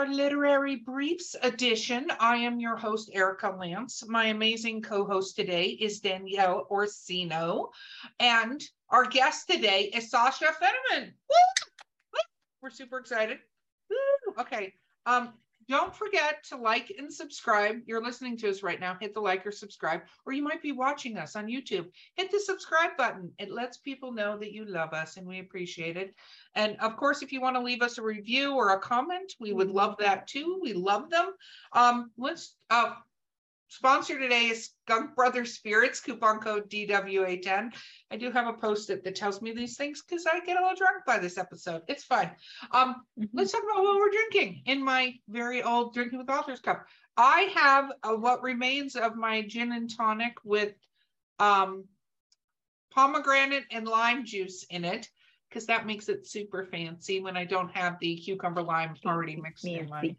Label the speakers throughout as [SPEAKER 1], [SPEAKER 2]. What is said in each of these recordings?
[SPEAKER 1] Our literary briefs edition. I am your host, Erica Lance. My amazing co host today is Danielle Orsino. And our guest today is Sascha Vennemann. Woo! Woo! We're super excited. Woo! Okay. Um, don't forget to like and subscribe. You're listening to us right now. Hit the like or subscribe, or you might be watching us on YouTube. Hit the subscribe button. It lets people know that you love us and we appreciate it. And of course, if you want to leave us a review or a comment, we would love that too. We love them. Um, let's uh, sponsor today is Skunk Brothers Spirits, coupon code DWA10. I do have a post-it that tells me these things because I get all drunk by this episode. It's fine. Um, let's talk about what we're drinking in my very old drinking with authors cup. I have uh, what remains of my gin and tonic with um, pomegranate and lime juice in it because that makes it super fancy when I don't have the cucumber lime already mixed in my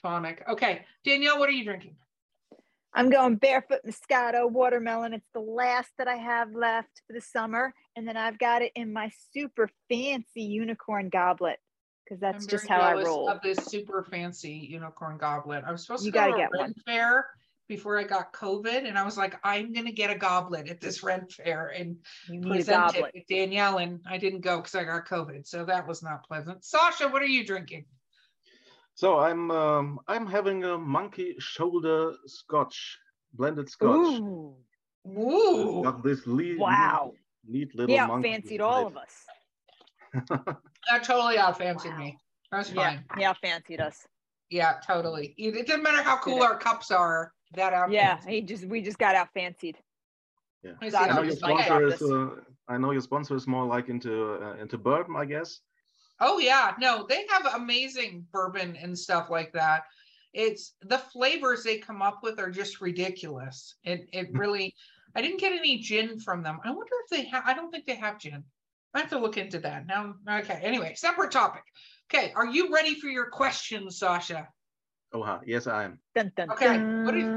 [SPEAKER 1] tonic. Okay, Danielle, what are you drinking?
[SPEAKER 2] I'm going barefoot Moscato watermelon. It's the last that I have left for the summer. And then I've got it in my super fancy unicorn goblet because that's
[SPEAKER 1] I'm
[SPEAKER 2] just how I roll.
[SPEAKER 1] Of this super fancy unicorn goblet. I was supposed
[SPEAKER 2] You
[SPEAKER 1] to go to a
[SPEAKER 2] get one.
[SPEAKER 1] fair before I got COVID, and I was like, I'm gonna get a goblet at this Ren fair and
[SPEAKER 2] You need a
[SPEAKER 1] present it to Danielle, and I didn't go because I got COVID, so that was not pleasant. Sascha, what are you drinking?
[SPEAKER 3] So I'm um, I'm having a monkey shoulder scotch, blended scotch.
[SPEAKER 2] Ooh,
[SPEAKER 1] Ooh,
[SPEAKER 3] Got this le-
[SPEAKER 2] wow.
[SPEAKER 3] neat little
[SPEAKER 2] Yeah,
[SPEAKER 3] monkey
[SPEAKER 2] fancied all of us.
[SPEAKER 1] that totally outfancied
[SPEAKER 2] Wow.
[SPEAKER 1] me. That's
[SPEAKER 2] Yeah,
[SPEAKER 1] fine.
[SPEAKER 2] yeah, fancied us.
[SPEAKER 1] Yeah, totally. It it doesn't matter how cool our cups are. That out.
[SPEAKER 2] Yeah, he just we just got out fancied.
[SPEAKER 3] Yeah.
[SPEAKER 1] I see
[SPEAKER 3] I know your
[SPEAKER 1] it's
[SPEAKER 2] like
[SPEAKER 3] sponsor
[SPEAKER 2] that.
[SPEAKER 3] is uh, I know your sponsor is more like into uh, into bourbon, I guess.
[SPEAKER 1] Oh yeah, no, they have amazing bourbon and stuff like that. It's the flavors they come up with are just ridiculous. It it really I didn't get any gin from them. I wonder if they have I don't think they have gin. I have to look into that. Now okay, anyway, separate topic. Okay, are you ready for your questions, Sascha?
[SPEAKER 3] Oh, huh. yes, I am.
[SPEAKER 2] Dun, dun,
[SPEAKER 1] Okay, What is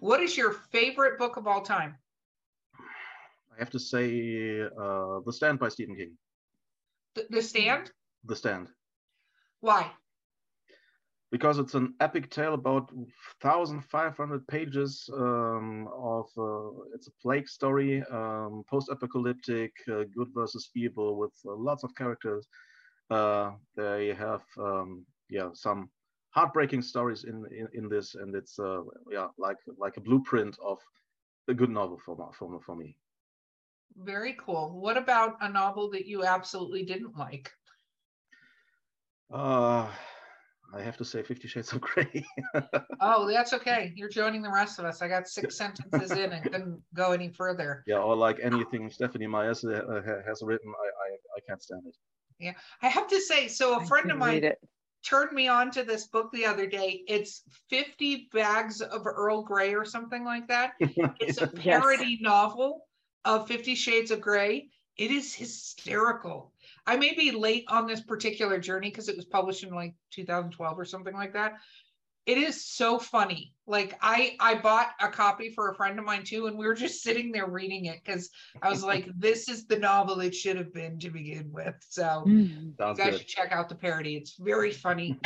[SPEAKER 1] what is your favorite book of all time?
[SPEAKER 3] I have to say, uh, The Stand by Stephen King.
[SPEAKER 1] The, the Stand?
[SPEAKER 3] The Stand,
[SPEAKER 1] Why?
[SPEAKER 3] because it's an epic tale about 1,500 pages um, of. Uh, it's a plague story, um, post-apocalyptic, uh, good versus evil, with uh, lots of characters. Uh, they have, um, yeah, some heartbreaking stories in in, in this, and it's uh, yeah, like like a blueprint of a good novel for for for me.
[SPEAKER 1] Very cool. What about a novel that you absolutely didn't like?
[SPEAKER 3] Uh, I have to say, Fifty Shades of Grey.
[SPEAKER 1] Oh, that's okay. You're joining the rest of us. I got six sentences in and couldn't go any further.
[SPEAKER 3] yeah, or like anything Stephenie Meyers uh, has written, I, I I can't stand it.
[SPEAKER 1] Yeah, I have to say, so a friend of mine
[SPEAKER 2] it.
[SPEAKER 1] turned me on to this book the other day. It's 50 bags of Earl Grey or something like that. It's a
[SPEAKER 2] Yes.
[SPEAKER 1] parody novel of Fifty Shades of Grey. It is hysterical. I may be late on this particular journey because it was published in like 2012 or something like that. It is so funny. Like I I bought a copy for a friend of mine too, and we were just sitting there reading it because I was like, this is the novel it should have been to begin with. So
[SPEAKER 2] Mm.
[SPEAKER 3] Sounds
[SPEAKER 1] you guys
[SPEAKER 3] good.
[SPEAKER 1] should check out the parody. It's very funny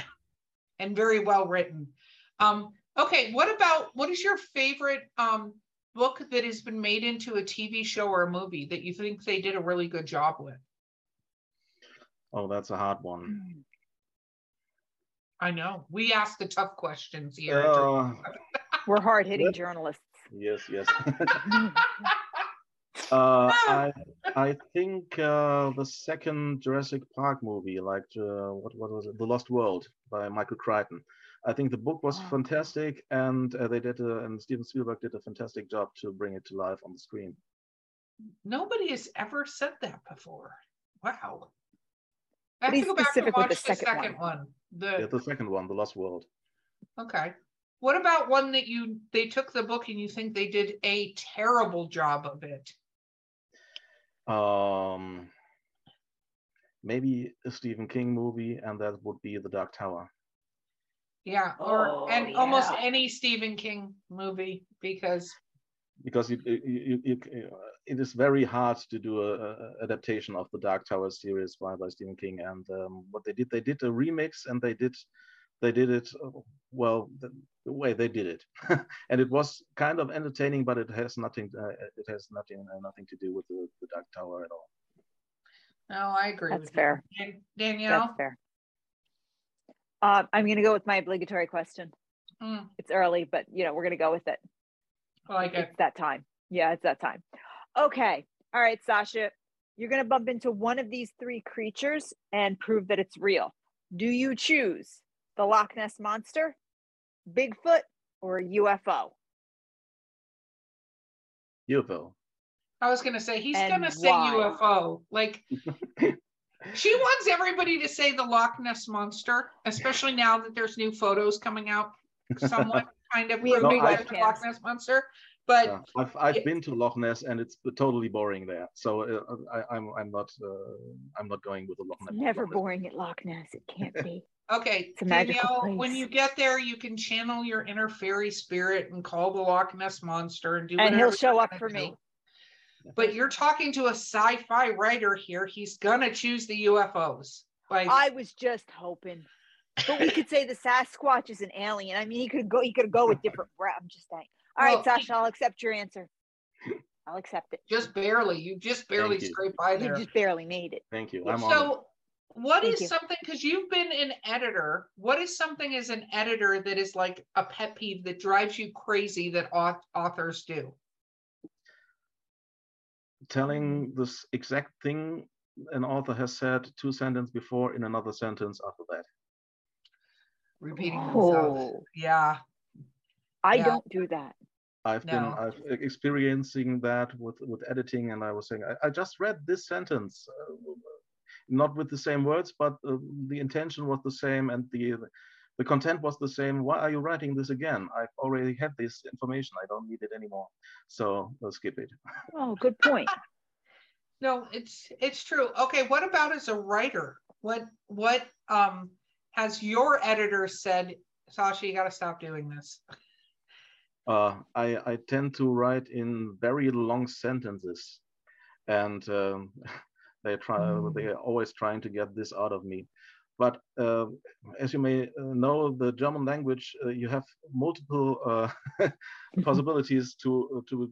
[SPEAKER 1] and very well written. Um, okay, what about what is your favorite um book that has been made into a TV show or a movie that you think they did a really good job with?
[SPEAKER 3] Oh, that's a hard one.
[SPEAKER 1] I know we ask the tough questions here.
[SPEAKER 3] Uh,
[SPEAKER 2] We're hard hitting journalists.
[SPEAKER 3] yes, yes. uh, I I think uh, the second Jurassic Park movie, like uh, what what was it, The Lost World by Michael Crichton. I think the book was
[SPEAKER 1] Oh.
[SPEAKER 3] fantastic, and uh, they did, a, and Steven Spielberg did a fantastic job to bring it to life on the screen.
[SPEAKER 1] Nobody has ever said that before. Wow. I have
[SPEAKER 2] Be
[SPEAKER 1] to go back and watch
[SPEAKER 2] the
[SPEAKER 1] the
[SPEAKER 2] second
[SPEAKER 1] second one.
[SPEAKER 3] Yeah,
[SPEAKER 1] The,
[SPEAKER 3] the second one, The Lost World.
[SPEAKER 1] okay. What about one that you, they took the book and you think they did a terrible job of it?
[SPEAKER 3] Um, maybe a Stephen King movie, and that would be The Dark Tower.
[SPEAKER 1] Yeah, or,
[SPEAKER 2] Oh,
[SPEAKER 1] and almost any Stephen King movie, because,
[SPEAKER 3] because you, you, you, you, it is very hard to do a, a adaptation of the Dark Tower series by, by Stephen King. And um, what they did, they did a remix, and they did they did it uh, well the, the way they did it, and it was kind of entertaining, but it has nothing uh, it has nothing uh, nothing to do with the, the Dark Tower at all.
[SPEAKER 1] no, I agree.
[SPEAKER 2] That's
[SPEAKER 1] with
[SPEAKER 2] fair.
[SPEAKER 1] Dan- Danielle?
[SPEAKER 2] That's fair. Uh, I'm going to go with my obligatory question.
[SPEAKER 1] Mm,
[SPEAKER 2] It's early, but you know we're going to go with it.
[SPEAKER 1] I like it.
[SPEAKER 2] It's that time. Yeah, it's that time. Okay. All right, Sascha, you're going to bump into one of these three creatures and prove that it's real. Do you choose the Loch Ness Monster, Bigfoot, or a UFO?
[SPEAKER 3] UFO.
[SPEAKER 1] I was gonna say, he's gonna say
[SPEAKER 2] why?
[SPEAKER 1] UFO, like. She wants everybody to say the Loch Ness Monster, especially now that there's new photos coming out, somewhat kind of
[SPEAKER 2] We have
[SPEAKER 1] proving
[SPEAKER 3] new
[SPEAKER 1] that it's the Loch. Ness Monster. But
[SPEAKER 3] Yeah, I've I've
[SPEAKER 1] it-
[SPEAKER 3] been to Loch Ness, and it's totally boring there. So uh, I, I'm I'm not uh, I'm not going with the Loch
[SPEAKER 2] It's
[SPEAKER 3] Ness.
[SPEAKER 2] never
[SPEAKER 3] Loch Ness.
[SPEAKER 2] boring at Loch Ness. It can't be.
[SPEAKER 1] okay,
[SPEAKER 2] It's a magical
[SPEAKER 1] Danielle, when you get there, you can channel your inner fairy spirit and call the Loch Ness Monster and do
[SPEAKER 2] and he'll show up
[SPEAKER 1] gonna
[SPEAKER 2] for
[SPEAKER 1] do.
[SPEAKER 2] me.
[SPEAKER 1] But you're talking to a sci-fi writer here. He's gonna choose the UFOs. Like
[SPEAKER 2] I was just hoping. But we could say the Sasquatch is an alien. I mean, he could go. He could go with different. I'm just saying. All right,
[SPEAKER 1] Well, he-
[SPEAKER 2] Sascha, I'll accept your answer. I'll accept it.
[SPEAKER 1] just barely. You just barely
[SPEAKER 3] Thank you.
[SPEAKER 1] scraped by there.
[SPEAKER 2] You just barely made it.
[SPEAKER 3] Thank you. I'm on.
[SPEAKER 1] so what
[SPEAKER 2] Thank
[SPEAKER 1] is
[SPEAKER 2] you.
[SPEAKER 1] something because you've been an editor what is something as an editor that is like a pet peeve that drives you crazy that au- authors do
[SPEAKER 3] telling this exact thing an author has said two sentences before in another sentence after that.
[SPEAKER 1] repeating themselves
[SPEAKER 2] Oh,
[SPEAKER 1] yeah
[SPEAKER 2] I
[SPEAKER 1] Yeah.
[SPEAKER 2] don't do that.
[SPEAKER 3] I've been I've experiencing that with with editing, and I was saying I, I just read this sentence, uh, not with the same words, but uh, the intention was the same and the the content was the same. Why are you writing this again? I've already had this information. I don't need it anymore. So I'll skip it.
[SPEAKER 2] Oh, good point.
[SPEAKER 1] no it's it's true okay what about as a writer what what um has your editor said sascha you got to stop doing this
[SPEAKER 3] Uh, I, I tend to write in very long sentences, and um, they try. They are always trying to get this out of me. But uh, as you may uh, know, the German language, uh, you have multiple uh, possibilities to to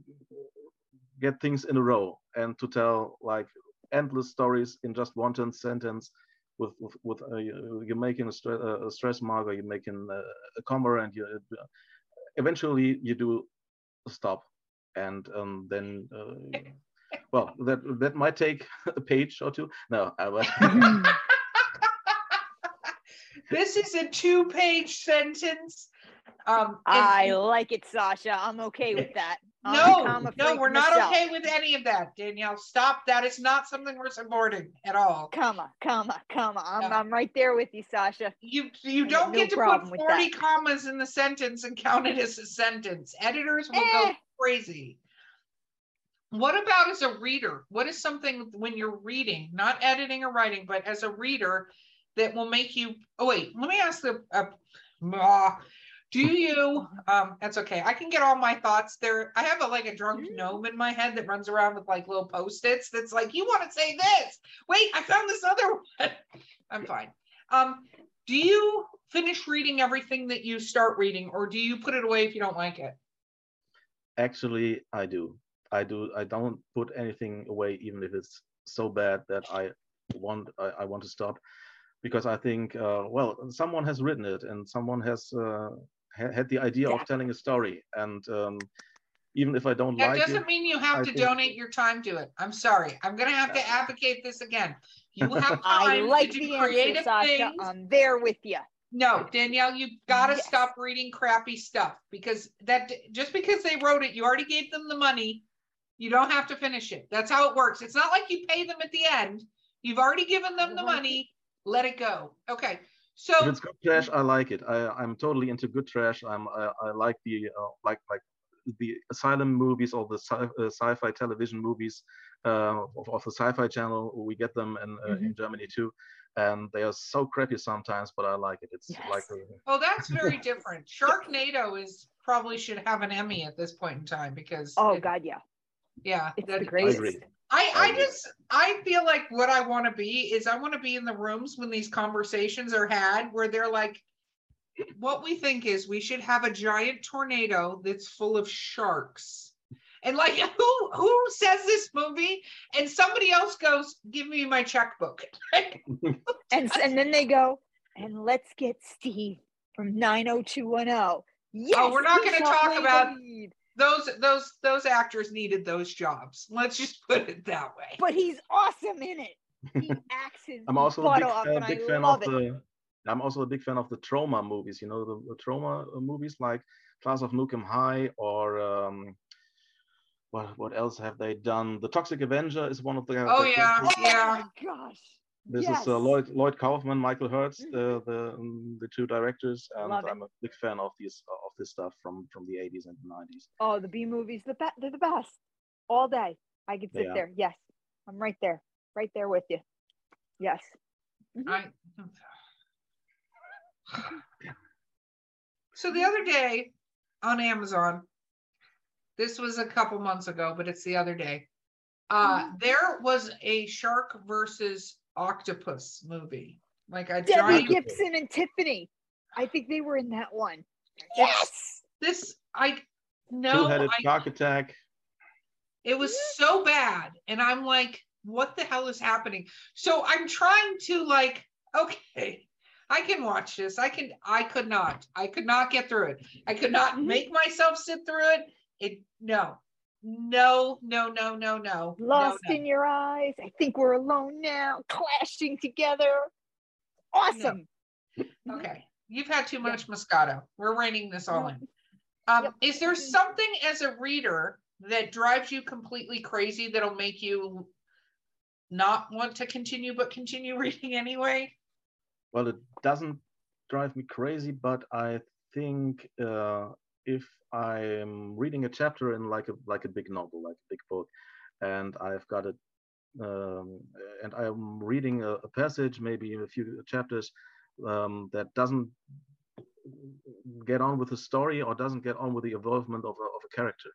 [SPEAKER 3] get things in a row and to tell like endless stories in just one ten- sentence. With with, with uh, you- you're making a, stre- uh, a stress mark, or you're making a, a comma, and you eventually you do stop and um, then uh, well that that might take a page or two no I was
[SPEAKER 1] this is a two-page sentence um
[SPEAKER 2] I like it, Sascha. I'm okay with that. I'm
[SPEAKER 1] No, no, we're not
[SPEAKER 2] myself.
[SPEAKER 1] okay with any of that, Danielle. Stop. That is not something we're supporting at all.
[SPEAKER 2] Comma, comma, comma. I'm,
[SPEAKER 1] Yeah.
[SPEAKER 2] I'm right there with you, Sascha.
[SPEAKER 1] You you
[SPEAKER 2] I
[SPEAKER 1] don't get
[SPEAKER 2] no
[SPEAKER 1] to put 40 commas in the sentence and count it as a sentence. Editors will
[SPEAKER 2] Eh.
[SPEAKER 1] go crazy. What about as a reader? What is something when you're reading, not editing or writing, but as a reader that will make you? Oh wait, let me ask the. Uh, do you? Um, that's okay. I can get all my thoughts there. I have a like a drunk gnome in my head that runs around with like little post-its. That's like, you want to say this? Wait, I found this other one. I'm fine. Um, do you finish reading everything that you start reading, or do you put it away if you don't like it?
[SPEAKER 3] actually i do i do i don't put anything away even if it's so bad that i want i, I want to stop because i think uh, well someone has written it and someone has uh, ha- had the idea of telling a story and um, even if i don't
[SPEAKER 1] That
[SPEAKER 3] like
[SPEAKER 1] doesn't mean you have
[SPEAKER 3] I
[SPEAKER 1] to
[SPEAKER 3] think-
[SPEAKER 1] donate your time to it. I'm sorry. I'm gonna have to advocate this again. You have
[SPEAKER 2] I
[SPEAKER 1] time
[SPEAKER 2] like
[SPEAKER 1] to do
[SPEAKER 2] the answer,
[SPEAKER 1] creative
[SPEAKER 2] Sascha.
[SPEAKER 1] things.
[SPEAKER 2] I'm there with you.
[SPEAKER 1] No, Danielle, you've gotta
[SPEAKER 2] Yes.
[SPEAKER 1] stop reading crappy stuff because that just because they wrote it, you already gave them the money. You don't have to finish it. That's how it works. It's not like you pay them at the end. You've already given them the money. Let it go. Okay.
[SPEAKER 3] So If
[SPEAKER 1] So
[SPEAKER 3] it's good trash, I like it. I, I'm totally into good trash. I'm I, I like the uh, like like the asylum movies or the sci- uh, sci-fi television movies uh, of, of the Sci-Fi Channel. We get them in uh, in Germany too, and they are so crappy sometimes, but I like it. It's
[SPEAKER 2] Yes.
[SPEAKER 3] like a-
[SPEAKER 1] oh that's very different. Sharknado is probably should have an Emmy at this point in time because
[SPEAKER 2] Oh
[SPEAKER 1] it-
[SPEAKER 2] God, yeah,
[SPEAKER 1] yeah.
[SPEAKER 2] it's
[SPEAKER 1] that-
[SPEAKER 2] the
[SPEAKER 3] I
[SPEAKER 2] greatest.
[SPEAKER 3] Agree.
[SPEAKER 1] I,
[SPEAKER 3] I
[SPEAKER 1] I just I feel like what I want to be is I want to be in the rooms when these conversations are had where they're like, what we think is we should have a giant tornado that's full of sharks. And like who who says this movie? And somebody else goes, give me my checkbook.
[SPEAKER 2] And and then they go, and let's get Steve from 90210. Yes,
[SPEAKER 1] we're not gonna talk about-
[SPEAKER 2] lead.
[SPEAKER 1] Those those those actors needed those jobs. Let's just put it that way.
[SPEAKER 2] but he's awesome in it. He acts his
[SPEAKER 3] I'm also a
[SPEAKER 2] butt
[SPEAKER 3] big,
[SPEAKER 2] off,
[SPEAKER 3] fan,
[SPEAKER 2] and
[SPEAKER 3] big fan of
[SPEAKER 2] it.
[SPEAKER 3] the. I'm also a big fan of the Troma movies. You know the, the Troma uh, movies like Class of Nuke 'Em High or um, what what else have they done? The Toxic Avenger is one of the.
[SPEAKER 1] Oh,
[SPEAKER 3] the
[SPEAKER 1] yeah,
[SPEAKER 3] classics.
[SPEAKER 2] Oh
[SPEAKER 1] yeah.
[SPEAKER 2] my gosh.
[SPEAKER 3] This
[SPEAKER 2] yes.
[SPEAKER 3] is uh, Lloyd Lloyd Kaufman, Michael
[SPEAKER 2] Herz,
[SPEAKER 3] the the um, the two directors, and
[SPEAKER 2] Love.
[SPEAKER 3] I'm a big fan of these of this stuff from from the 80s and the 90s.
[SPEAKER 2] Oh, the B movies, the be- they're the best. All day. I could sit
[SPEAKER 3] They
[SPEAKER 2] there. Yes. I'm right there. Right there with you. Yes. Mhm.
[SPEAKER 1] I so the other day on Amazon, this was a couple months ago, but it's the other day. Uh, there was a shark versus octopus movie, like a
[SPEAKER 2] Debbie
[SPEAKER 1] giant.
[SPEAKER 2] Gibson and Tiffany. I think they were in that one. Yes.
[SPEAKER 1] This I no,
[SPEAKER 3] Two-headed
[SPEAKER 1] I,
[SPEAKER 3] shark attack.
[SPEAKER 1] it was so bad, and I'm like, what the hell is happening? So I'm trying to like, okay, I can watch this. I can. I could not. I could not get through it. I could not
[SPEAKER 2] Mhm.
[SPEAKER 1] make myself sit through it. It no, no, no, no, no, no.
[SPEAKER 2] Lost
[SPEAKER 1] no, no.
[SPEAKER 2] in your eyes. I think we're alone now. Clashing together. Awesome.
[SPEAKER 1] Okay, you've had too much Moscato. We're reining this all in. Um,
[SPEAKER 2] Yep.
[SPEAKER 1] Is there something as a reader that drives you completely crazy that'll make you not want to continue but continue reading anyway?
[SPEAKER 3] Well, it doesn't drive me crazy, but I think uh, if I'm reading a chapter in like a like a big novel, like a big book, and I've got it, um, and I'm reading a, a passage, maybe a few chapters um, that doesn't get on with the story or doesn't get on with the involvement of a, of a character.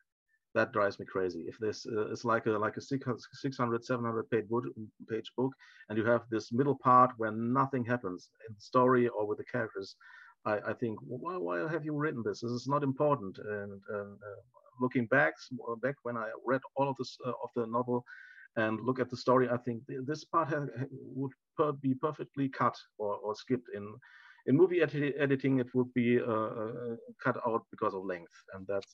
[SPEAKER 3] That drives me crazy. If this uh, is like a like a 600 600 700 page book, page book and you have this middle part where nothing happens in the story or with the characters i, I think why, why have you written this this is not important and uh, uh, looking back back when i read all of this uh, of the novel and look at the story i think th- this part ha- would per- be perfectly cut or, or skipped in in movie edit- editing it would be uh, uh, cut out because of length and that's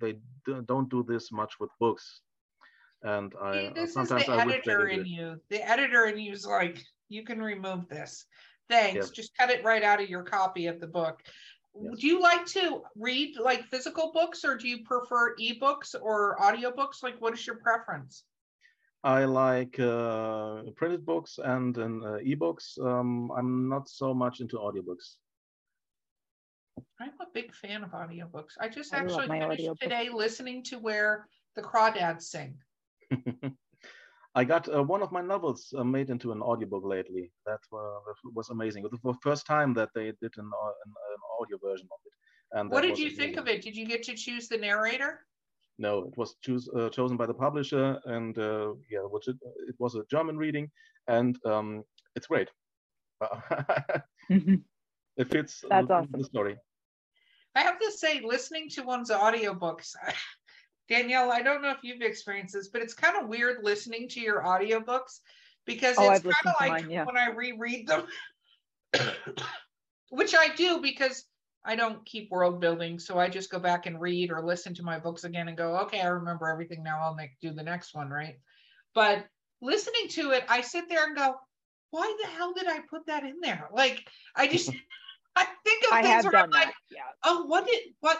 [SPEAKER 3] they d- don't do this much with books and i
[SPEAKER 1] See,
[SPEAKER 3] uh,
[SPEAKER 1] this is
[SPEAKER 3] sometimes
[SPEAKER 1] the
[SPEAKER 3] i
[SPEAKER 1] editor in
[SPEAKER 3] it.
[SPEAKER 1] you. The editor in you is like, you can remove this. Thanks.
[SPEAKER 3] Yes.
[SPEAKER 1] Just cut it right out of your copy of the book.
[SPEAKER 3] Yes.
[SPEAKER 1] Do you like to read like physical books or do you prefer ebooks or audiobooks? Like, what is your preference?
[SPEAKER 3] I like uh, printed books and, and uh, ebooks. Um, I'm not so much into audiobooks.
[SPEAKER 1] I'm a big fan of audiobooks. I just
[SPEAKER 2] I
[SPEAKER 1] actually finished
[SPEAKER 2] audiobook.
[SPEAKER 1] today listening to where the crawdads sing.
[SPEAKER 3] I got uh, one of my novels uh, made into an audiobook lately. That, uh, was amazing. It was the first time that they did an, an, an audio version of it. And
[SPEAKER 1] What did
[SPEAKER 3] was
[SPEAKER 1] you think of it? Did you get to choose the narrator?
[SPEAKER 3] No, it was choose, uh, chosen by the publisher, and uh, yeah, which it, it was a German reading, and um, it's great. it fits
[SPEAKER 2] That's awesome.
[SPEAKER 3] the story.
[SPEAKER 1] I have to say, listening to one's audiobooks, Danielle, I don't know if you've experienced this, but it's kind of weird listening to your audiobooks because
[SPEAKER 2] Oh,
[SPEAKER 1] it's kind of like
[SPEAKER 2] mine, yeah.
[SPEAKER 1] when I reread them, which I do because I don't keep world building. So I just go back and read or listen to my books again and go, okay, I remember everything now. I'll make do the next one, right? But listening to it, I sit there and go, why the hell did I put that in there? Like, I just, I think of
[SPEAKER 2] I
[SPEAKER 1] things where I'm like.
[SPEAKER 2] Yeah.
[SPEAKER 1] oh what did what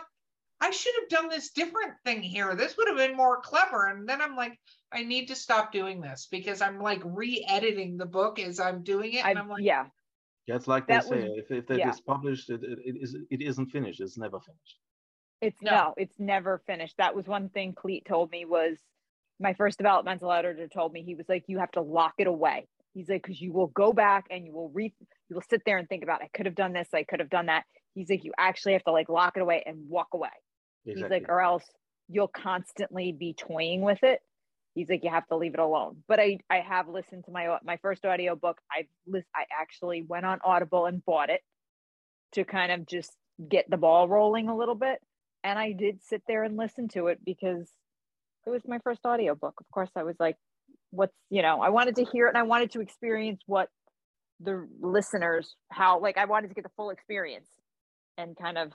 [SPEAKER 1] I should have done this different thing here. This would have been more clever. And then I'm like, I need to stop doing this because I'm like re-editing the book as I'm doing it. And
[SPEAKER 2] I,
[SPEAKER 1] I'm like,
[SPEAKER 2] yeah,
[SPEAKER 3] Yeah, it's like they
[SPEAKER 2] That
[SPEAKER 3] say,
[SPEAKER 2] was-
[SPEAKER 3] if, if it
[SPEAKER 2] yeah.
[SPEAKER 3] is published, it, it, it, is, it isn't finished. It's never finished.
[SPEAKER 2] it's
[SPEAKER 1] No.
[SPEAKER 2] no. it's never finished. That was one thing Cleet told me was my first developmental editor told me he was like, you have to lock it away. He's like, because you will go back and you will read, you will sit there and think about, I could have done this, I could have done that. He's like, you actually have to like lock it away and walk away.
[SPEAKER 3] Exactly.
[SPEAKER 2] He's like, or else you'll constantly be toying with it. He's like, you have to leave it alone. But I, I have listened to my my first audio book. I list, I actually went on Audible and bought it to kind of just get the ball rolling a little bit. And I did sit there and listen to it because it was my first audio book. Of course, I was like, what's you know, I wanted to hear it and I wanted to experience what the listeners how like I wanted to get the full experience and kind of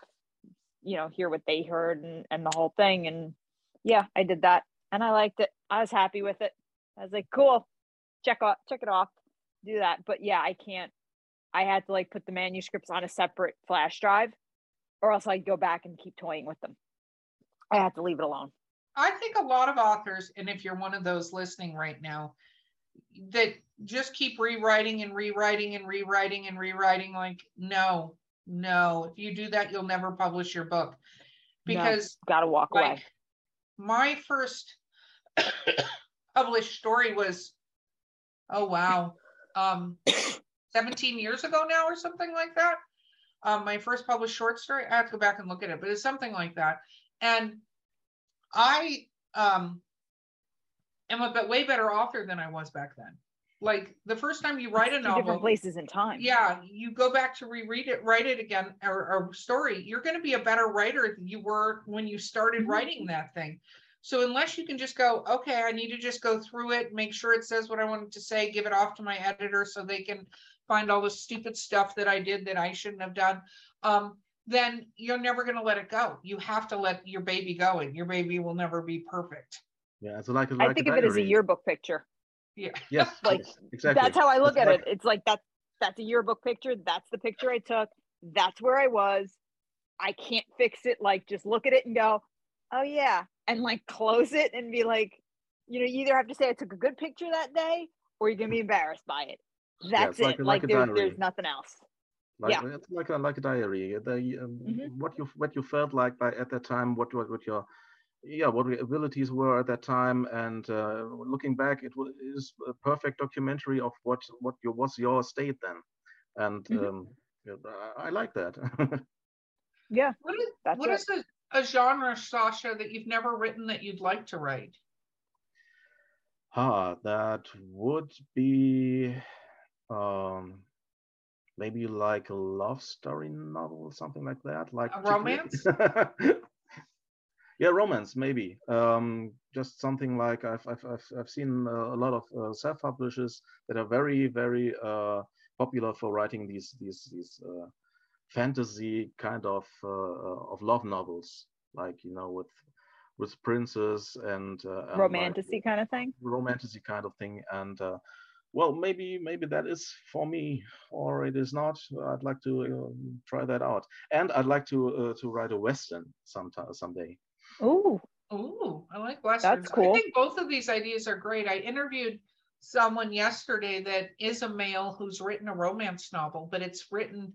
[SPEAKER 2] you know hear what they heard and, and the whole thing. And yeah i did that and i liked it. I was happy with it. I was like cool check off check it off do that. But yeah i can't i had to like put the manuscripts on a separate flash drive or else i'd go back and keep toying with them. I had to leave it alone.
[SPEAKER 1] I think a lot of authors, and if you're one of those listening right now, that just keep rewriting and rewriting and rewriting and rewriting, like, no, no, if you do that, you'll never publish your book.
[SPEAKER 2] No.
[SPEAKER 1] Because
[SPEAKER 2] gotta walk away
[SPEAKER 1] my first published story was oh wow um 17 years ago now or something like that um my first published short story i have to go back and look at it but it's something like that and i um am a bit way better author than i was back then like the first time you write a novel
[SPEAKER 2] different places in time.
[SPEAKER 1] yeah you go back to reread it write it again or, or story you're going to be a better writer than you were when you started
[SPEAKER 2] Mhm.
[SPEAKER 1] writing that thing. So unless you can just go okay i need to just go through it make sure it says what i wanted to say give it off to my editor so they can find all the stupid stuff that i did that i shouldn't have done um, then you're never going to let it go. You have to let your baby go and your baby will never be perfect.
[SPEAKER 3] Yeah, it's like, a-
[SPEAKER 2] i
[SPEAKER 3] like
[SPEAKER 2] think of it as a yearbook picture
[SPEAKER 1] yeah
[SPEAKER 3] Yes,
[SPEAKER 2] like,
[SPEAKER 3] yes, exactly.
[SPEAKER 2] that's how I look
[SPEAKER 3] It's
[SPEAKER 2] at
[SPEAKER 3] like-
[SPEAKER 2] it. It's like that's that's a yearbook picture. That's the picture I took. That's where I was. I can't fix it. Like just look at it and go, oh yeah, and like close it and be like, you know, you either have to say I took a good picture that day or you're gonna be embarrassed by it. That's
[SPEAKER 3] it's like
[SPEAKER 2] it. Like,
[SPEAKER 3] like a
[SPEAKER 2] there's there's nothing else.
[SPEAKER 3] like
[SPEAKER 2] Yeah.
[SPEAKER 3] it's like a like a diary the, um,
[SPEAKER 2] Mhm.
[SPEAKER 3] what you what you felt like by at that time what what, what your yeah what your abilities were at that time and uh, looking back it is a perfect documentary of what what your was your state then and
[SPEAKER 2] Mhm.
[SPEAKER 3] um, yeah, I, I like that
[SPEAKER 2] Yeah,
[SPEAKER 1] what is,
[SPEAKER 2] that's
[SPEAKER 1] what
[SPEAKER 2] it.
[SPEAKER 1] is a, a genre sascha that you've never written that you'd like to write
[SPEAKER 3] ah that would be um maybe like a love story novel something like that like
[SPEAKER 1] A romance?
[SPEAKER 3] yeah romance maybe. Um just something like i've i've i've, I've seen uh, a lot of uh, self-publishers that are very very uh popular for writing these these these uh, fantasy kind of uh, uh, of love novels like you know with with princes and uh, and like
[SPEAKER 2] romanticy kind of thing.
[SPEAKER 3] romanticy kind of thing. And uh, well maybe maybe that is for me or it is not. I'd like to um, try that out. And i'd like to uh, to write a western sometime someday
[SPEAKER 2] Ooh,
[SPEAKER 1] Ooh, I like westerns. I
[SPEAKER 2] cool.
[SPEAKER 1] I think both of these ideas are great. I interviewed someone yesterday that is a male who's written a romance novel, but it's written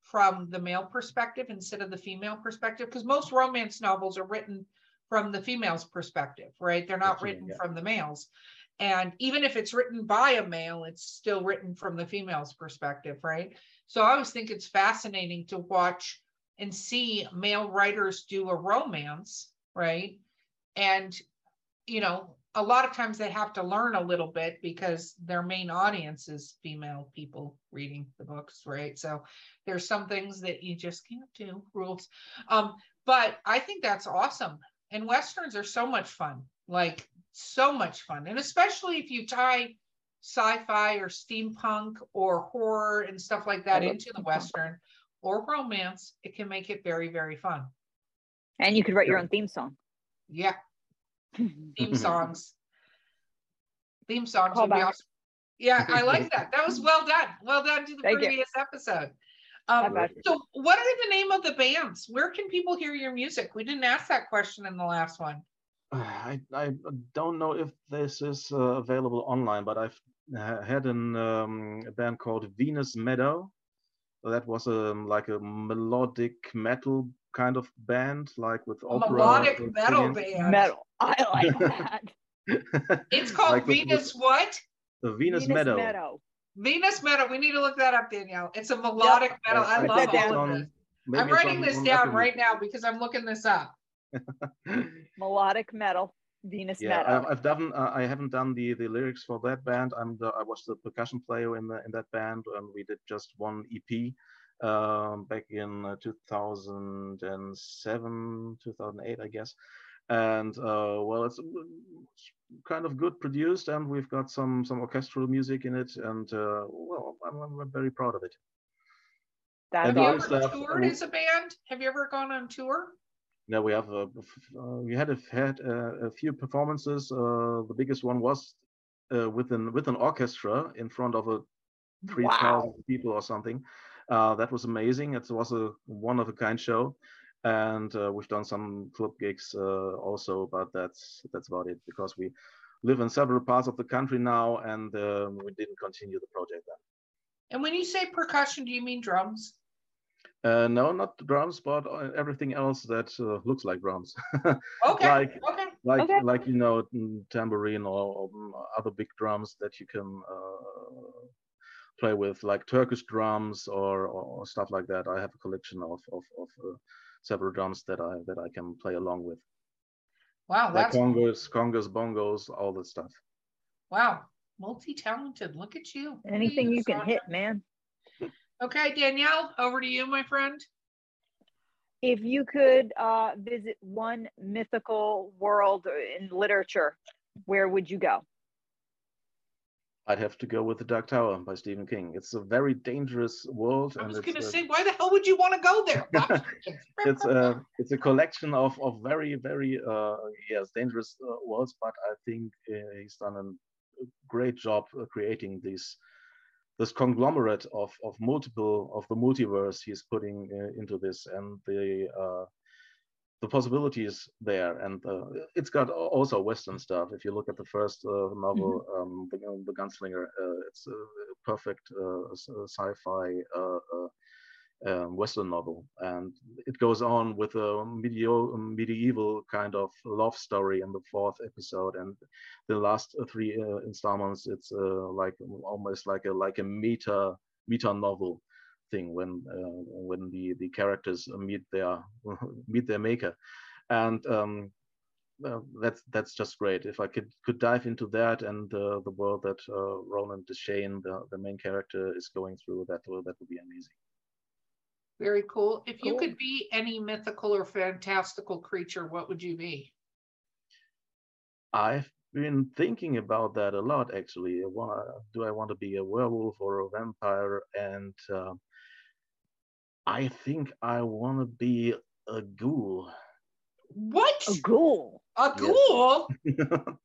[SPEAKER 1] from the male perspective instead of the female perspective. Because most romance novels are written from the female's perspective, right? They're not
[SPEAKER 3] That's
[SPEAKER 1] written
[SPEAKER 3] yeah.
[SPEAKER 1] from the males. And even if it's written by a male, it's still written from the female's perspective, right? So I always think it's fascinating to watch and see male writers do a romance, right? And, you know, a lot of times they have to learn a little bit because their main audience is female people reading the books, right? So there's some things that you just can't do, rules. Um, but I think that's awesome. And Westerns are so much fun, like so much fun. And especially if you tie sci-fi or steampunk or horror and stuff like that into the. Western or romance, it can make it very, very fun.
[SPEAKER 2] And you could write your own theme song.
[SPEAKER 1] Yeah, theme songs. Theme songs would be awesome. Yeah, I like that. That was well done. Well done to the
[SPEAKER 2] Thank you.
[SPEAKER 1] previous episode. Um, so, what are the name of the bands? Where can people hear your music? We didn't ask that question in the last one.
[SPEAKER 3] I, I don't know if this is uh, available online, but I've ha- had an, um, a band called Venus Meadow. That was um, like a melodic metal kind of band, like with
[SPEAKER 1] A
[SPEAKER 3] opera.
[SPEAKER 1] melodic metal band.
[SPEAKER 2] Metal. I like that.
[SPEAKER 1] It's called
[SPEAKER 3] Like with- with
[SPEAKER 1] Venus what?
[SPEAKER 3] the Venus, Meadow.
[SPEAKER 2] Meadow.
[SPEAKER 1] Venus Meadow. We need to look that up, Danielle. It's a melodic metal. I,
[SPEAKER 3] I
[SPEAKER 1] love
[SPEAKER 2] think it's
[SPEAKER 1] all of
[SPEAKER 3] on-
[SPEAKER 1] this. I'm writing
[SPEAKER 3] on-
[SPEAKER 1] this
[SPEAKER 3] on
[SPEAKER 1] down
[SPEAKER 3] Apple
[SPEAKER 1] right now because I'm looking this up.
[SPEAKER 2] Melodic metal. Venus
[SPEAKER 3] yeah
[SPEAKER 2] Meadow.
[SPEAKER 3] I've, I've done uh, i haven't done the the lyrics for that band i'm the i was the percussion player in the in that band and we did just one ep um back in uh, 2007 2008 i guess and uh well it's, kind of good produced and we've got some some orchestral music in it and uh well i'm, I'm very proud of it
[SPEAKER 2] That's
[SPEAKER 1] Have you ever
[SPEAKER 3] stuff,
[SPEAKER 1] toured as a band? Have you ever gone on tour?
[SPEAKER 3] No, we have a, uh, we had a, had a, a few performances. Uh, the biggest one was uh, with an with an orchestra in front of a three thousand
[SPEAKER 2] Wow.
[SPEAKER 3] people or something. Uh, that was amazing. It was a one of a kind show, and uh, we've done some club gigs uh, also. But that's that's about it because we live in several parts of the country now, and um, we didn't continue the project then.
[SPEAKER 1] And when you say percussion, do you mean drums?
[SPEAKER 3] Uh, no, not drums, but uh, everything else that uh, looks like drums.
[SPEAKER 1] Okay.
[SPEAKER 3] Like
[SPEAKER 1] okay.
[SPEAKER 3] like
[SPEAKER 2] Okay.
[SPEAKER 3] like you know mm, tambourine or, or mm, other big drums that you can uh, play with like turkish drums or, or stuff like that i have a collection of of, of uh, several drums that i that i can play along with
[SPEAKER 1] Wow,
[SPEAKER 3] like
[SPEAKER 1] that's
[SPEAKER 3] congas congas bongos all that stuff
[SPEAKER 1] wow. Multi-talented. Look at you. Look at
[SPEAKER 2] Anything you can
[SPEAKER 1] Sascha.
[SPEAKER 2] hit, man.
[SPEAKER 1] Okay, Danielle, over to you, my friend.
[SPEAKER 2] If you could uh, visit one mythical world in literature, where would you go?
[SPEAKER 3] I'd have to go with the dark tower by stephen king. It's a very dangerous world
[SPEAKER 1] I was going to say, why the hell would you want to go there?
[SPEAKER 3] it's a it's a collection of of very very uh yes dangerous uh, worlds but i think uh, he's done a great job uh, creating this this conglomerate of of multiple of the multiverse he's putting uh, into this. And the the possibilities there and uh, it's got also western stuff if you look at the first uh, novel um, the, the gunslinger uh, it's a perfect uh, uh, sci-fi uh, uh, um, Western novel, and it goes on with a medieval, medieval kind of love story in the fourth episode, and the last three uh, installments, it's uh, like almost like a like a meta meta novel thing when uh, when the the characters meet their meet their maker, and um, uh, that's that's just great. If I could could dive into that and uh, the world that uh, Roland Deschain, the, the main character, is going through, that will that would be amazing.
[SPEAKER 1] Very cool. If you
[SPEAKER 2] Cool.
[SPEAKER 1] could be any mythical or fantastical creature, what would you be?
[SPEAKER 3] I've been thinking about that a lot actually. Do I want to be a werewolf or a vampire? And uh, I think I want to be a ghoul.
[SPEAKER 1] What?
[SPEAKER 2] A ghoul.
[SPEAKER 1] A
[SPEAKER 3] Yes.
[SPEAKER 1] ghoul?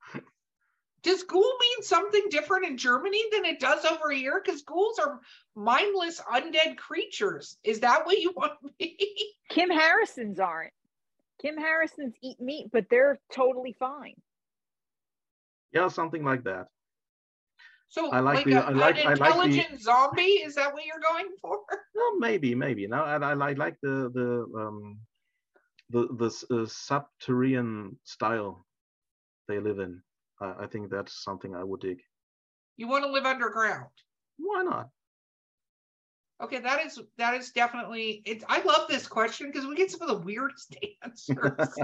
[SPEAKER 1] Does ghoul mean something different in Germany than it does over here? Because ghouls are mindless undead creatures. Is that what you want to be?
[SPEAKER 2] Kim Harrison's aren't. Kim Harrison's eat meat, but they're totally fine.
[SPEAKER 3] yeah, something like that.
[SPEAKER 1] So,
[SPEAKER 3] I like
[SPEAKER 1] like,
[SPEAKER 3] the-
[SPEAKER 1] a,
[SPEAKER 3] I like-
[SPEAKER 1] an
[SPEAKER 3] I like the-
[SPEAKER 1] intelligent zombie? Is that what you're going for?
[SPEAKER 3] Well, maybe, maybe. No, and I, I like the the um, the the uh, subterranean style they live in. I, I think that's something I would dig.
[SPEAKER 1] You want to live underground?
[SPEAKER 3] Why not?
[SPEAKER 1] Okay, that is that is definitely it. I love this question because we get some of the weirdest answers.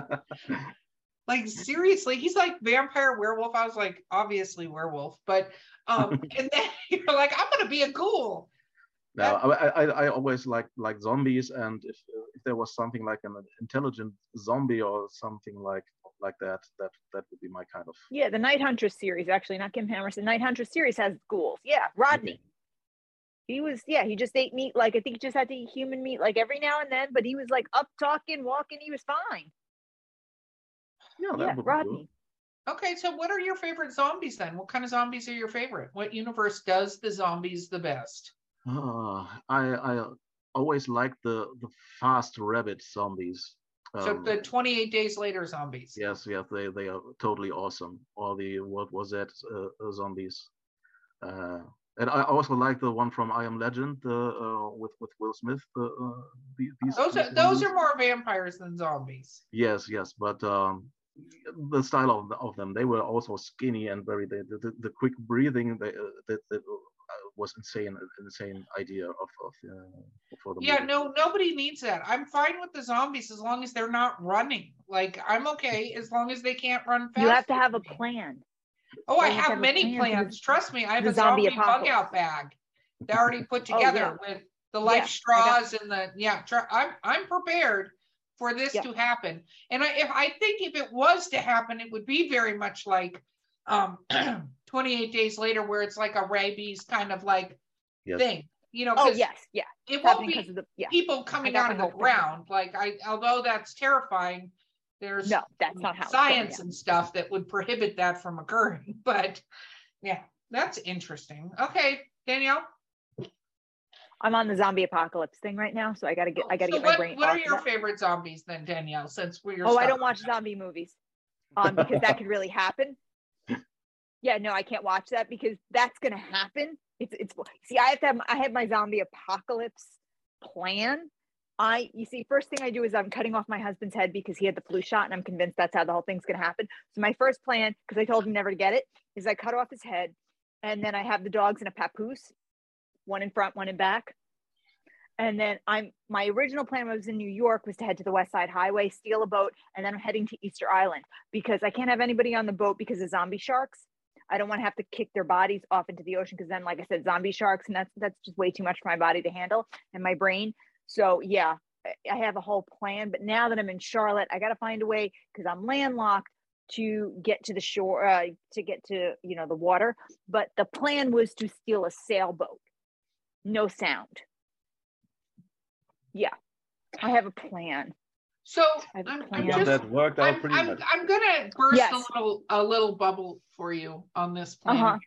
[SPEAKER 1] like seriously, he's like vampire werewolf. I was like, obviously werewolf, but um, and then you're like, I'm gonna be a ghoul.
[SPEAKER 3] No, I, I, I always like like zombies, and if if there was something like an intelligent zombie or something like like that, that that would be my kind of.
[SPEAKER 2] Yeah, the Night Huntress series, actually, not Kim Harrison. Night Huntress series has ghouls. Yeah, Rodney.
[SPEAKER 3] Okay.
[SPEAKER 2] He was, yeah, he just ate meat. Like, I think he just had to eat human meat, like every now and then, but he was like up talking, walking. He was fine.
[SPEAKER 3] Yeah, that
[SPEAKER 2] yeah,
[SPEAKER 3] would be cool.
[SPEAKER 2] Rodney.
[SPEAKER 1] Okay, so what are your favorite zombies then? What kind of zombies are your favorite? What universe does the zombies the best?
[SPEAKER 3] Ah, I I always like the the fast rabbit zombies.
[SPEAKER 1] So
[SPEAKER 3] Um,
[SPEAKER 1] the 28 days later zombies.
[SPEAKER 3] yes, yes, they they are totally awesome. All the what was that uh, uh, zombies? Uh, and I also like the one from I Am Legend uh, uh, with with Will Smith. Uh, uh, these,
[SPEAKER 1] Those are
[SPEAKER 3] these
[SPEAKER 1] those
[SPEAKER 3] movies.
[SPEAKER 1] are more vampires than zombies.
[SPEAKER 3] Yes, yes, but um, the style of, the, of them, they were also skinny and very the the, the quick breathing. They, uh, that that uh, was insane, insane idea of of uh, for the
[SPEAKER 1] Yeah,
[SPEAKER 3] movie.
[SPEAKER 1] no, nobody needs that. I'm fine with the zombies as long as they're not running. Like I'm okay as long as they can't run fast.
[SPEAKER 2] You have to have a plan.
[SPEAKER 1] Oh, I
[SPEAKER 2] have
[SPEAKER 1] have
[SPEAKER 2] have
[SPEAKER 1] many
[SPEAKER 2] plan for the-
[SPEAKER 1] plans. Trust me, I have a
[SPEAKER 2] zombie
[SPEAKER 1] zombie bug out bag. They're already put
[SPEAKER 2] Oh,
[SPEAKER 1] together with the life
[SPEAKER 2] I got-
[SPEAKER 1] straws and the yeah. Tr- I'm I'm prepared for this
[SPEAKER 2] Yeah.
[SPEAKER 1] to happen. And I if I think if it was to happen, it would be very much like um 28 days later, where it's like a rabies kind of like
[SPEAKER 3] Yes.
[SPEAKER 1] thing. You know,
[SPEAKER 2] Oh
[SPEAKER 1] 'cause
[SPEAKER 2] yes, yeah.
[SPEAKER 1] it
[SPEAKER 2] It's
[SPEAKER 1] won't be
[SPEAKER 2] of the yeah.
[SPEAKER 1] people coming out of the
[SPEAKER 2] whole thing.
[SPEAKER 1] ground. Like I, although that's terrifying, there's
[SPEAKER 2] No, that's not how
[SPEAKER 1] science and stuff that would prohibit that from occurring. But yeah, that's interesting. Okay, Danielle.
[SPEAKER 2] I'm on the zombie apocalypse thing right now, so I gotta get I gotta
[SPEAKER 1] So
[SPEAKER 2] get my
[SPEAKER 1] what,
[SPEAKER 2] brain.
[SPEAKER 1] what are your
[SPEAKER 2] that.
[SPEAKER 1] favorite zombies then, Danielle? Since we're
[SPEAKER 2] Oh, I don't watch zombie movies. Um, because that could really happen. Yeah, no, I can't watch that because that's gonna happen. It's it's see, I have to have I have my zombie apocalypse plan. I you see, first thing I do is I'm cutting off my husband's head because he had the flu shot, and I'm convinced that's how the whole thing's gonna happen. So my first plan, because I told him never to get it, is I cut off his head, and then I have the dogs in a papoose, one in front, one in back. And then I'm my original plan when I was in New York was to head to the West Side Highway, steal a boat, and then I'm heading to Easter Island because I can't have anybody on the boat because of zombie sharks. I don't want to have to kick their bodies off into the ocean because then, like I said, zombie sharks, and that's that's just way too much for my body to handle and my brain. So yeah, I- have a whole plan. But now that I'm in Charlotte, I got to find a way because I'm landlocked to get to the shore, uh, to get to you know the water. But the plan was to steal a sailboat, no sound. Yeah, I have a plan.
[SPEAKER 1] So
[SPEAKER 2] I have a
[SPEAKER 1] I'm, I'm
[SPEAKER 2] plan.
[SPEAKER 3] Yeah,
[SPEAKER 1] just
[SPEAKER 3] that worked out
[SPEAKER 1] I'm,
[SPEAKER 3] pretty
[SPEAKER 1] I'm,
[SPEAKER 3] much.
[SPEAKER 1] I'm gonna burst
[SPEAKER 2] Yes.
[SPEAKER 1] a little a little bubble for you on this plan
[SPEAKER 2] Uh-huh.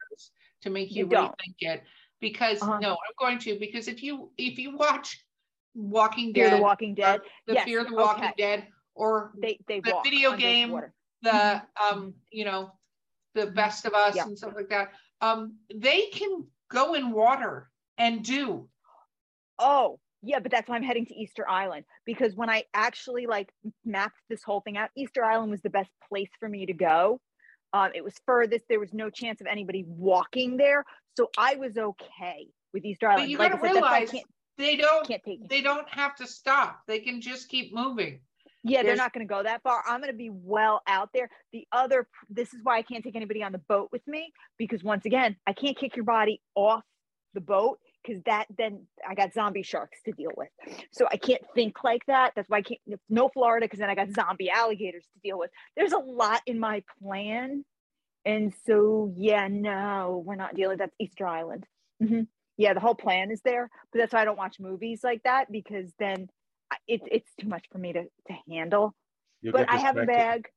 [SPEAKER 1] to make you,
[SPEAKER 2] You don't.
[SPEAKER 1] rethink it because
[SPEAKER 2] Uh-huh.
[SPEAKER 1] no, I'm going to because if you if you watch Walking
[SPEAKER 2] Fear
[SPEAKER 1] Dead,
[SPEAKER 2] the Walking Dead.
[SPEAKER 1] or the
[SPEAKER 2] Yes,
[SPEAKER 1] Fear the Walking
[SPEAKER 2] okay.
[SPEAKER 1] Dead, or
[SPEAKER 2] They they
[SPEAKER 1] The video game,
[SPEAKER 2] water.
[SPEAKER 1] the um you know the best of us
[SPEAKER 2] Yeah.
[SPEAKER 1] and stuff like that um they can go in water and do
[SPEAKER 2] Oh, yeah, but that's why I'm heading to Easter Island because when I actually like mapped this whole thing out, Easter Island was the best place for me to go. Um, it was furthest. There was no chance of anybody walking there, so I was okay with Easter Island.
[SPEAKER 1] But you
[SPEAKER 2] like
[SPEAKER 1] gotta
[SPEAKER 2] said, that's why I
[SPEAKER 1] realize they don't
[SPEAKER 2] can't take
[SPEAKER 1] they don't have to stop they can just keep moving
[SPEAKER 2] Yeah, they're not going to go that far. I'm going to be well out there. The other, this is why I can't take anybody on the boat with me because once again, I can't kick your body off the boat because that then I got zombie sharks to deal with. So I can't think like that. That's why I can't. No Florida because then I got zombie alligators to deal with. There's a lot in my plan, and so yeah, no, we're not dealing. That's Easter Island. Mhm. Yeah, the whole plan is there, but that's why I don't watch movies like that because then it's it's too much for me to to handle.
[SPEAKER 3] You
[SPEAKER 2] but I have a bag.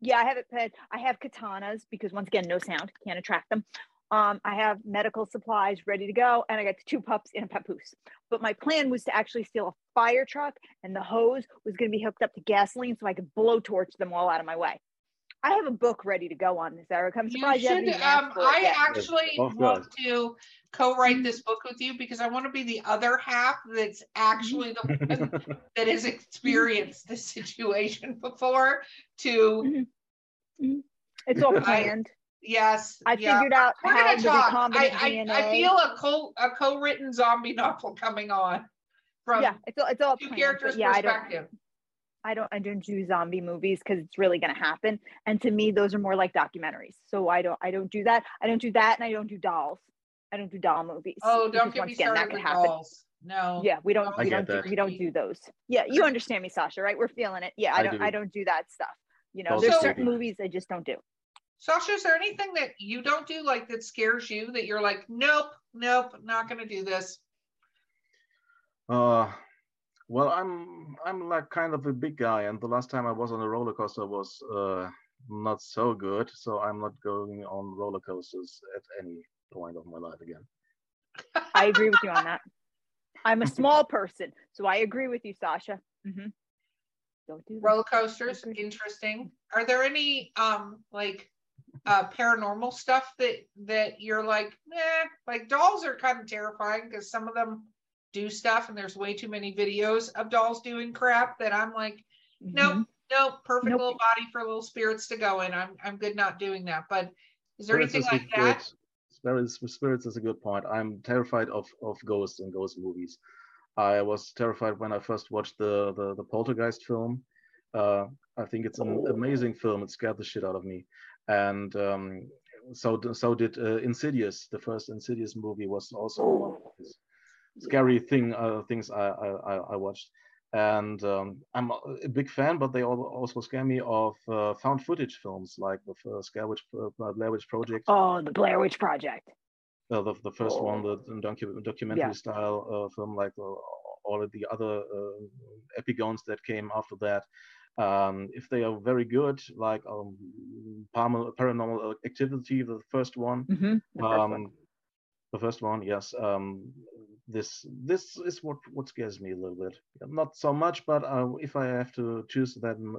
[SPEAKER 2] Yeah, I have it. I have katanas because once again, no sound can't attract them. Um, I have medical supplies ready to go, and I got two pups in a papoose. But my plan was to actually steal a fire truck, and the hose was going to be hooked up to gasoline so I could blowtorch them all out of my way. I have a book ready to go on this, Eric. I'm
[SPEAKER 1] you
[SPEAKER 2] surprised you,
[SPEAKER 1] should
[SPEAKER 2] even asked
[SPEAKER 1] um i
[SPEAKER 2] yet.
[SPEAKER 1] actually
[SPEAKER 3] both
[SPEAKER 1] want to co-write this book with you because i want to be the other half that's actually the one that has experienced this situation before to
[SPEAKER 2] It's all
[SPEAKER 1] I-
[SPEAKER 2] planned.
[SPEAKER 1] Yes
[SPEAKER 2] I
[SPEAKER 1] yeah.
[SPEAKER 2] figured out
[SPEAKER 1] We're
[SPEAKER 2] how
[SPEAKER 1] gonna
[SPEAKER 2] the
[SPEAKER 1] talk.
[SPEAKER 2] recombinant
[SPEAKER 1] I,
[SPEAKER 2] DNA.
[SPEAKER 1] I, I feel a co a co-written zombie novel coming on from
[SPEAKER 2] yeah, it's all it's all
[SPEAKER 1] two
[SPEAKER 2] planned.
[SPEAKER 1] characters'
[SPEAKER 2] but yeah, I don't. I don't I don't do zombie movies because it's really gonna happen. And to me, those are more like documentaries. So I don't I don't do that. I don't do that, and I don't do dolls. I don't do doll movies.
[SPEAKER 1] Oh, don't get
[SPEAKER 2] once
[SPEAKER 1] me
[SPEAKER 2] again, that
[SPEAKER 1] started
[SPEAKER 2] could
[SPEAKER 1] with
[SPEAKER 2] happen.
[SPEAKER 1] dolls. No.
[SPEAKER 2] Yeah, we don't
[SPEAKER 1] I
[SPEAKER 2] we don't do, we don't do those. Yeah, you understand me, Sascha, right? We're feeling it. Yeah, I
[SPEAKER 3] I
[SPEAKER 2] don't
[SPEAKER 3] do.
[SPEAKER 2] I don't do that stuff. You know,
[SPEAKER 3] Totally
[SPEAKER 2] there's
[SPEAKER 1] So-
[SPEAKER 2] certain movies I just don't do.
[SPEAKER 1] Sascha, is there anything that you don't do like that scares you that you're like, nope, nope, not gonna do this?
[SPEAKER 3] Uh, well, I'm I'm like kind of a big guy, and the last time I was on a roller coaster was uh, not so good, so I'm not going on roller coasters at any point of my life again.
[SPEAKER 2] I agree with you on that. I'm a small person, so I agree with you, Sascha. Mm-hmm.
[SPEAKER 1] Don't do that. roller coasters. Interesting. Are there any um like uh paranormal stuff that that you're like, eh, like dolls are kind of terrifying because some of them do stuff and there's way too many videos of dolls doing crap that I'm like, nope, mm-hmm. nope, perfect nope. little body for little spirits to go in. I'm I'm good not doing that. But is there spirits anything like that?
[SPEAKER 3] Spirits, spirits is a good point. I'm terrified of of ghosts and ghost movies. I was terrified when I first watched the the, the Poltergeist film. Uh, I think it's an amazing film. It scared the shit out of me, and um, so so did uh, Insidious. The first Insidious movie was also one of these scary thing uh, things I, I, I watched. And um, I'm a big fan, but they also scare me of uh, found footage films like the first Blair Witch, uh, Blair Witch Project.
[SPEAKER 2] Oh, the Blair Witch Project.
[SPEAKER 3] Uh, the, the first oh. one, the docu- documentary yeah. style uh, film, like uh, all of the other uh, epigones that came after that. Um, if they are very good, like um, Paranormal Activity, the first one, mm-hmm. the, first um, one. the first one, yes. Um, this this is what what scares me a little bit. Not so much, but uh, if I have to choose, then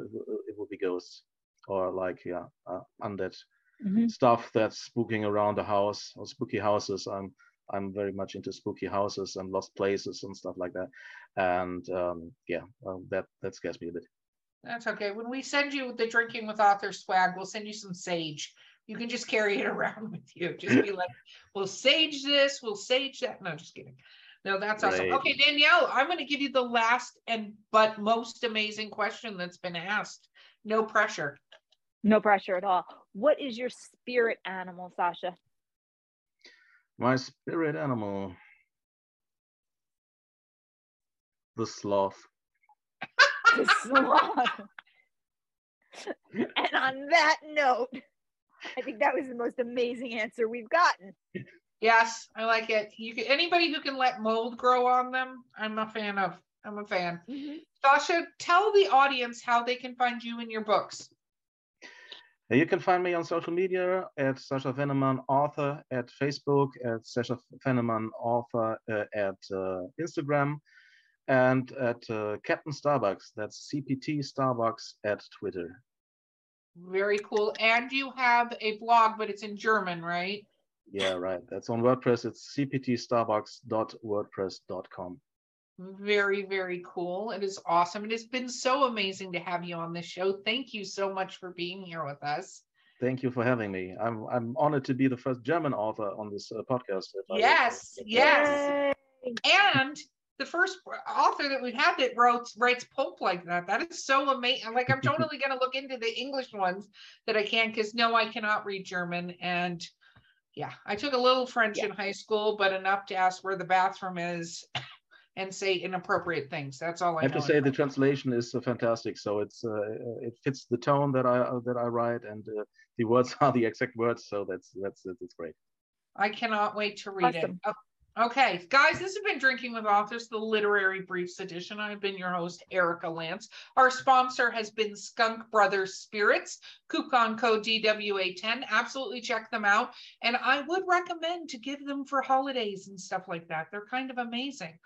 [SPEAKER 3] it will be ghosts or like yeah, uh, undead mm-hmm. stuff that's spooking around the house or spooky houses. I'm I'm very much into spooky houses and lost places and stuff like that. And um, yeah, well, that that scares me a bit.
[SPEAKER 1] That's okay. When we send you the drinking with author swag, we'll send you some sage. You can just carry it around with you. Just be like, we'll sage this, we'll sage that. No, just kidding. No, that's awesome. Right. Okay, Danielle, I'm going to give you the last and but most amazing question that's been asked. No pressure.
[SPEAKER 2] No pressure at all. What is your spirit animal, Sascha?
[SPEAKER 3] My spirit animal, the sloth.
[SPEAKER 2] The sloth. and on that note, I think that was the most amazing answer we've gotten.
[SPEAKER 1] Yes, I like it. You can anybody who can let mold grow on them, I'm a fan of. I'm a fan. Mm-hmm. Sascha, tell the audience how they can find you in your books.
[SPEAKER 3] You can find me on social media at Sascha Vennemann Author at Facebook, at Sascha Vennemann Author uh, at uh, Instagram, and at uh, Captain Starbucks. That's CPT Starbucks at Twitter.
[SPEAKER 1] Very cool. And you have a blog, but it's in German, right?
[SPEAKER 3] Yeah, right. That's on WordPress. It's cptstarbucks.wordpress.com.
[SPEAKER 1] Very, very cool. It is awesome. It has been so amazing to have you on this show. Thank you so much for being here with us.
[SPEAKER 3] Thank you for having me. I'm I'm honored to be the first German author on this uh, podcast.
[SPEAKER 1] Yes, yes. And the first author that we've had that writes writes pulp like that. That is so amazing. Like I'm totally going to look into the English ones that I can because no, I cannot read German and yeah, I took a little French yeah. in high school, but enough to ask where the bathroom is and say inappropriate things. That's all I,
[SPEAKER 3] I have to say. The translation is uh, fantastic. So it's uh, it fits the tone that I uh, that I write, and uh, the words are the exact words. So that's that's that's great.
[SPEAKER 1] I cannot wait to read awesome. it. Okay, guys, this has been Drinking with Authors, the Literary Briefs edition. I've been your host, Erica Lance. Our sponsor has been Skunk Brothers Spirits, coupon code DWA10. Absolutely check them out. And I would recommend to give them for holidays and stuff like that. They're kind of amazing.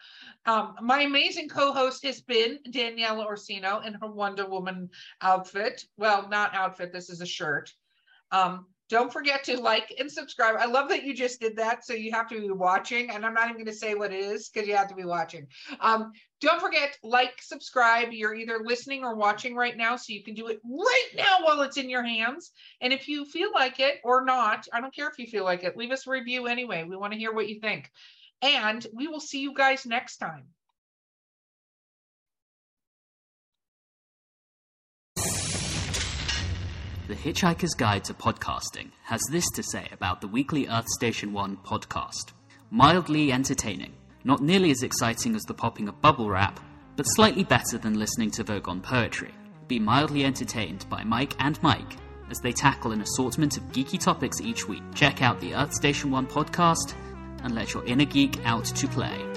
[SPEAKER 1] Um, my amazing co host has been Daniela Orsino in her Wonder Woman outfit. Well, not outfit, this is a shirt. Um, don't forget to like and subscribe. I love that you just did that. So you have to be watching, and I'm not even going to say what it is because you have to be watching. Um, don't forget, like, subscribe. You're either listening or watching right now, so you can do it right now while it's in your hands. And if you feel like it or not, I don't care if you feel like it, leave us a review anyway. We want to hear what you think. And we will see you guys next time.
[SPEAKER 4] The Hitchhiker's Guide to Podcasting has this to say about the weekly Earth Station 1 podcast. Mildly entertaining. Not nearly as exciting as the popping of bubble wrap, but slightly better than listening to Vogon poetry. Be mildly entertained by Mike and Mike as they tackle an assortment of geeky topics each week. Check out the Earth Station 1 podcast and let your inner geek out to play.